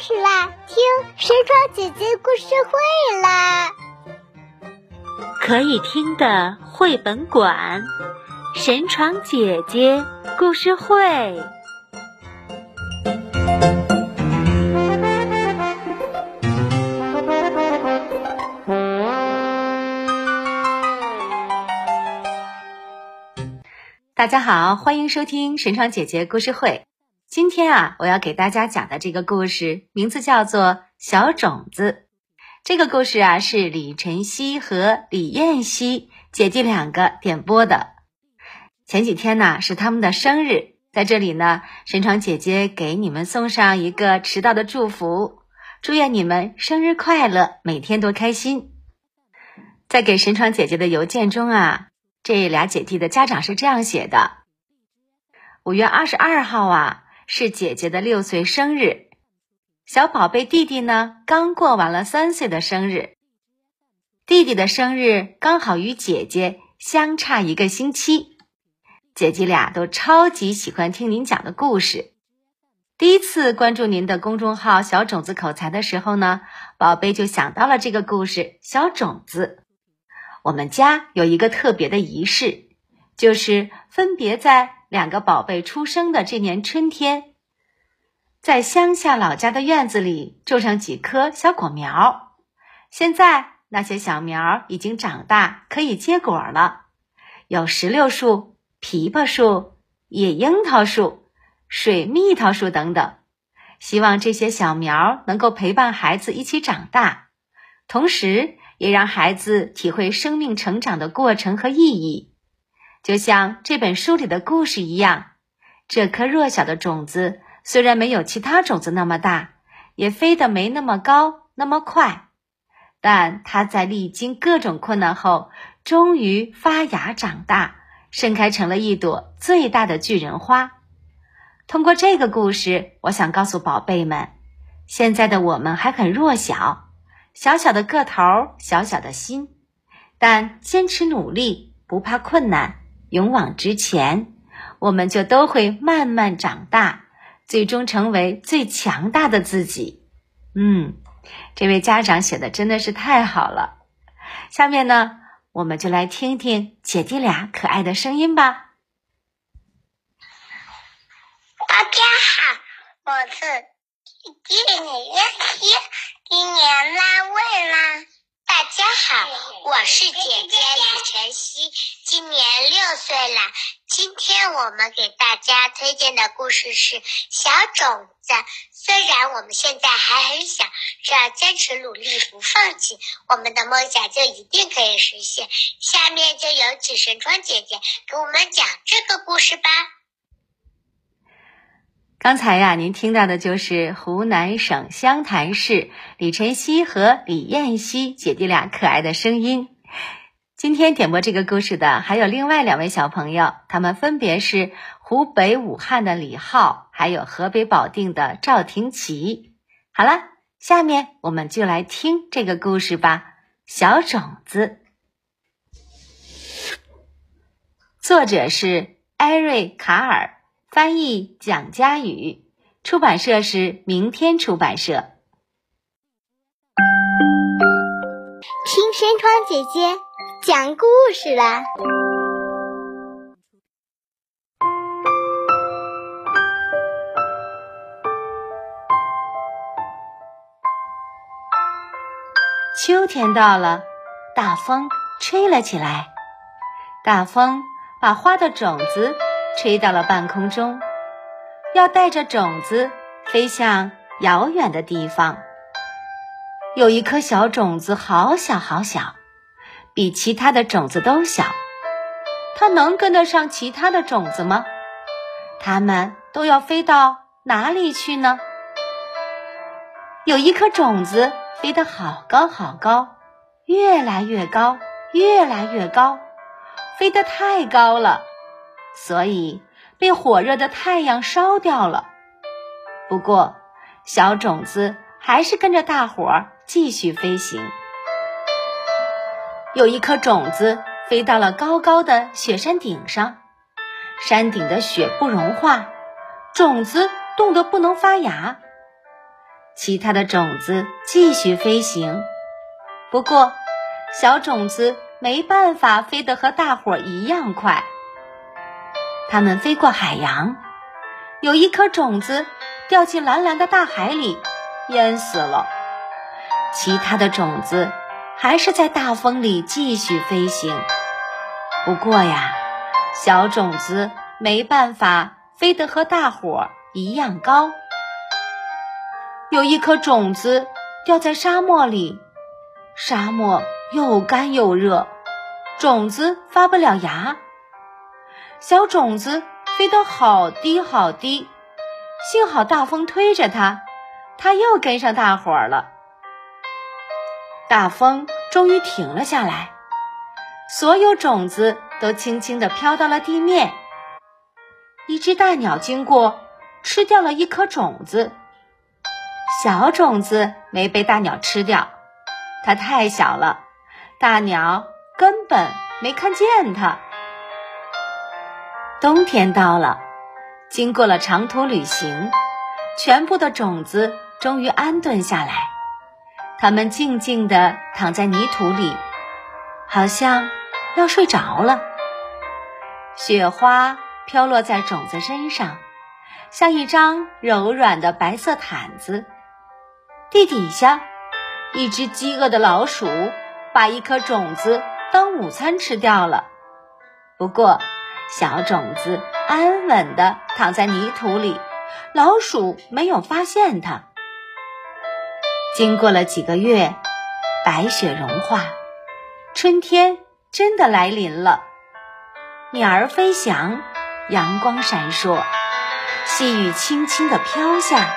事啦！听神床姐姐故事会啦！可以听的绘本馆，神床姐姐故事会。大家好，欢迎收听神床姐姐故事会。今天啊，我要给大家讲的这个故事名字叫做《小种子》。这个故事啊，是李晨曦和李燕曦姐弟两个点播的。前几天呢，是他们的生日，在这里呢，神床姐姐给你们送上一个迟到的祝福，祝愿你们生日快乐，每天都开心。在给神床姐姐的邮件中啊，这俩姐弟的家长是这样写的：五月二十二号啊。是姐姐的六岁生日，小宝贝弟弟呢刚过完了三岁的生日，弟弟的生日刚好与姐姐相差一个星期，姐姐俩都超级喜欢听您讲的故事。第一次关注您的公众号“小种子口才”的时候呢，宝贝就想到了这个故事《小种子》。我们家有一个特别的仪式，就是分别在。两个宝贝出生的这年春天，在乡下老家的院子里种上几棵小果苗。现在那些小苗已经长大，可以结果了。有石榴树、枇杷树、野樱桃树、水蜜桃树等等。希望这些小苗能够陪伴孩子一起长大，同时也让孩子体会生命成长的过程和意义。就像这本书里的故事一样，这颗弱小的种子虽然没有其他种子那么大，也飞得没那么高、那么快，但它在历经各种困难后，终于发芽长大，盛开成了一朵最大的巨人花。通过这个故事，我想告诉宝贝们：现在的我们还很弱小，小小的个头，小小的心，但坚持努力，不怕困难。勇往直前，我们就都会慢慢长大，最终成为最强大的自己。嗯，这位家长写的真的是太好了。下面呢，我们就来听听姐弟俩可爱的声音吧。大家好，我是弟弟李燕希，今年拉位啦。大家好，我是姐姐李晨曦，今年六岁了。今天我们给大家推荐的故事是《小种子》。虽然我们现在还很小，只要坚持努力，不放弃，我们的梦想就一定可以实现。下面就有请神窗姐姐给我们讲这个故事吧。刚才呀，您听到的就是湖南省湘潭市李晨曦和李燕曦姐弟俩可爱的声音。今天点播这个故事的还有另外两位小朋友，他们分别是湖北武汉的李浩，还有河北保定的赵廷奇。好了，下面我们就来听这个故事吧。小种子，作者是艾瑞卡尔。翻译蒋佳宇，出版社是明天出版社。听山窗姐姐讲故事啦！秋天到了，大风吹了起来，大风把花的种子。吹到了半空中，要带着种子飞向遥远的地方。有一颗小种子，好小好小，比其他的种子都小。它能跟得上其他的种子吗？它们都要飞到哪里去呢？有一颗种子飞得好高好高，越来越高，越来越高，飞得太高了。所以被火热的太阳烧掉了。不过，小种子还是跟着大伙儿继续飞行。有一颗种子飞到了高高的雪山顶上，山顶的雪不融化，种子冻得不能发芽。其他的种子继续飞行。不过，小种子没办法飞得和大伙儿一样快。它们飞过海洋，有一颗种子掉进蓝蓝的大海里，淹死了。其他的种子还是在大风里继续飞行。不过呀，小种子没办法飞得和大伙儿一样高。有一颗种子掉在沙漠里，沙漠又干又热，种子发不了芽。小种子飞得好低好低，幸好大风推着它，它又跟上大伙儿了。大风终于停了下来，所有种子都轻轻地飘到了地面。一只大鸟经过，吃掉了一颗种子。小种子没被大鸟吃掉，它太小了，大鸟根本没看见它。冬天到了，经过了长途旅行，全部的种子终于安顿下来。它们静静地躺在泥土里，好像要睡着了。雪花飘落在种子身上，像一张柔软的白色毯子。地底下，一只饥饿的老鼠把一颗种子当午餐吃掉了。不过，小种子安稳地躺在泥土里，老鼠没有发现它。经过了几个月，白雪融化，春天真的来临了。鸟儿飞翔，阳光闪烁，细雨轻轻地飘下，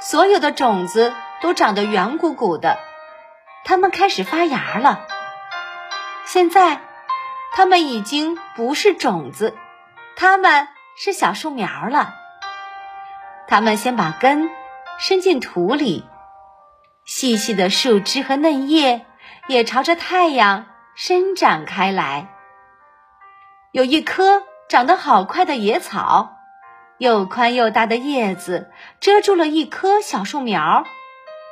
所有的种子都长得圆鼓鼓的，它们开始发芽了。现在，它们已经不是种子，它们是小树苗了。它们先把根伸进土里。细细的树枝和嫩叶也朝着太阳伸展开来。有一棵长得好快的野草，又宽又大的叶子遮住了一棵小树苗，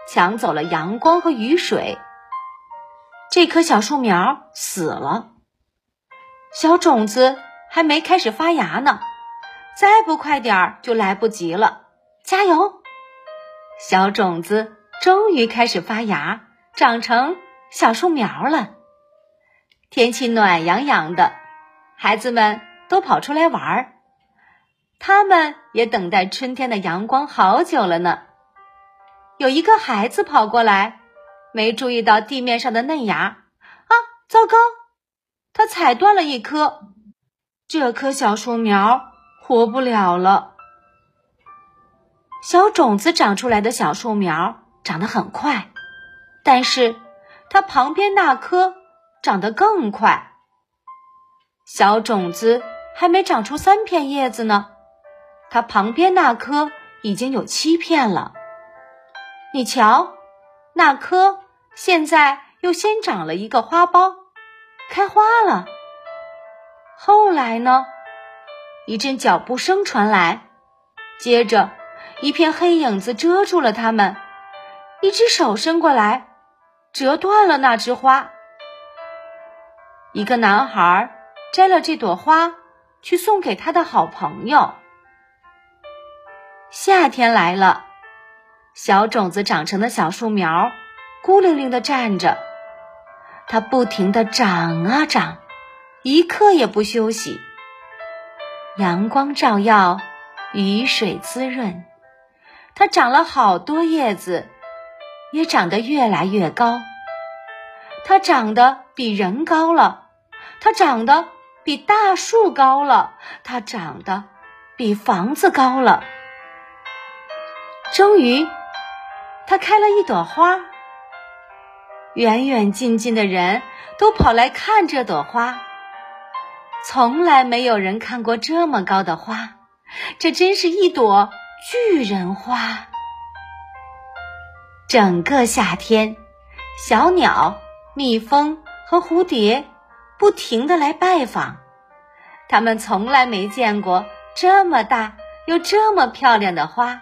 抢走了阳光和雨水。这棵小树苗死了，小种子还没开始发芽呢，再不快点儿就来不及了。加油，小种子！终于开始发芽，长成小树苗了。天气暖洋洋的，孩子们都跑出来玩儿。他们也等待春天的阳光好久了呢。有一个孩子跑过来，没注意到地面上的嫩芽，啊，糟糕！他踩断了一棵，这棵小树苗活不了了。小种子长出来的小树苗。长得很快，但是它旁边那棵长得更快。小种子还没长出三片叶子呢，它旁边那棵已经有七片了。你瞧，那棵现在又先长了一个花苞，开花了。后来呢？一阵脚步声传来，接着一片黑影子遮住了他们。一只手伸过来，折断了那枝花。一个男孩摘了这朵花，去送给他的好朋友。夏天来了，小种子长成的小树苗孤零零的站着，它不停的长啊长，一刻也不休息。阳光照耀，雨水滋润，它长了好多叶子。也长得越来越高，它长得比人高了，它长得比大树高了，它长得比房子高了。终于，它开了一朵花，远远近近的人都跑来看这朵花。从来没有人看过这么高的花，这真是一朵巨人花。整个夏天，小鸟、蜜蜂和蝴蝶不停的来拜访。它们从来没见过这么大又这么漂亮的花。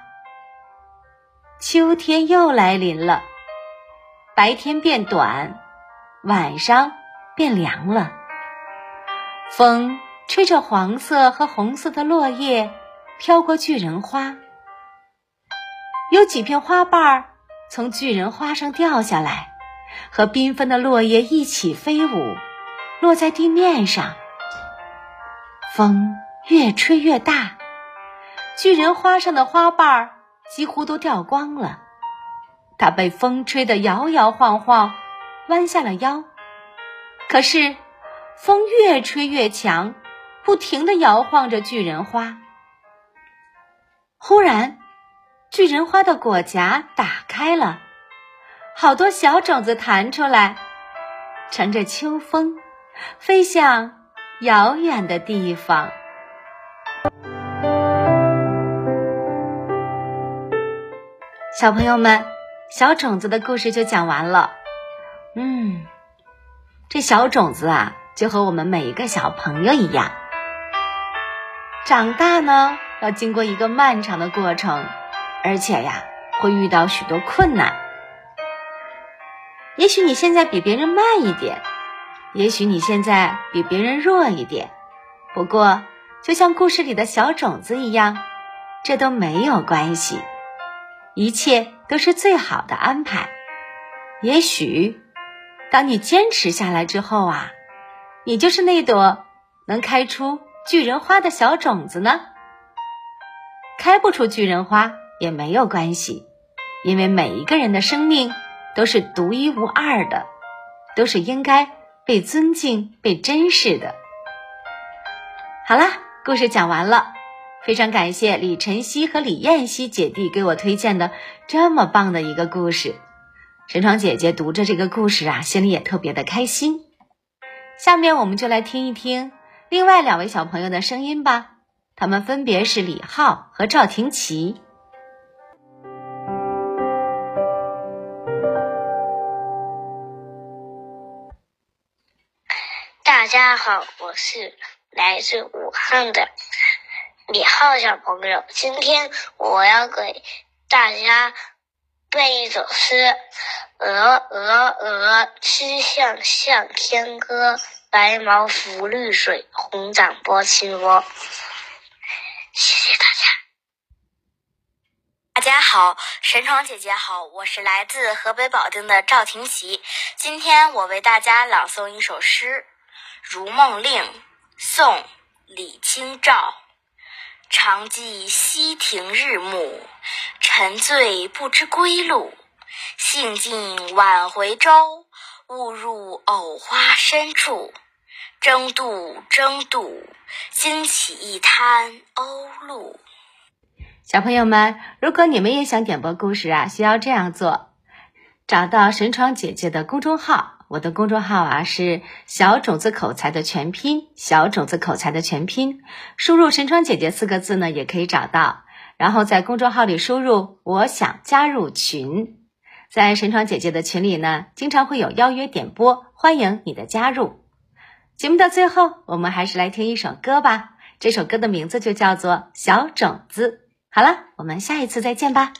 秋天又来临了，白天变短，晚上变凉了。风吹着黄色和红色的落叶飘过巨人花，有几片花瓣儿从巨人花上掉下来，和缤纷的落叶一起飞舞，落在地面上。风越吹越大，巨人花上的花瓣儿几乎都掉光了。它被风吹得摇摇晃晃，弯下了腰。可是，风越吹越强，不停地摇晃着巨人花。忽然，巨人花的果荚打开了，好多小种子弹出来，乘着秋风，飞向。遥远的地方，小朋友们，小种子的故事就讲完了。嗯，这小种子啊，就和我们每一个小朋友一样，长大呢要经过一个漫长的过程，而且呀，会遇到许多困难。也许你现在比别人慢一点。也许你现在比别人弱一点，不过就像故事里的小种子一样，这都没有关系，一切都是最好的安排。也许，当你坚持下来之后啊，你就是那朵能开出巨人花的小种子呢。开不出巨人花也没有关系，因为每一个人的生命都是独一无二的，都是应该。被尊敬、被珍视的。好啦，故事讲完了，非常感谢李晨曦和李燕曦姐弟给我推荐的这么棒的一个故事。陈窗姐姐读着这个故事啊，心里也特别的开心。下面我们就来听一听另外两位小朋友的声音吧，他们分别是李浩和赵婷琪。大家好，我是来自武汉的李浩小朋友。今天我要给大家背一首诗：鹅鹅鹅，曲项向天歌，白毛浮绿水，红掌拨清波。谢谢大家。大家好，神闯姐姐好，我是来自河北保定的赵婷琪。今天我为大家朗诵一首诗。《如梦令》宋·李清照，常记溪亭日暮，沉醉不知归路。兴尽晚回舟，误入藕花深处。争渡，争渡，惊起一滩鸥鹭。小朋友们，如果你们也想点播故事啊，需要这样做：找到神窗姐姐的公众号。我的公众号啊是小种子口才的全拼，小种子口才的全拼，输入“神窗姐姐”四个字呢，也可以找到。然后在公众号里输入“我想加入群”，在神窗姐姐的群里呢，经常会有邀约点播，欢迎你的加入。节目的最后，我们还是来听一首歌吧，这首歌的名字就叫做《小种子》。好了，我们下一次再见吧。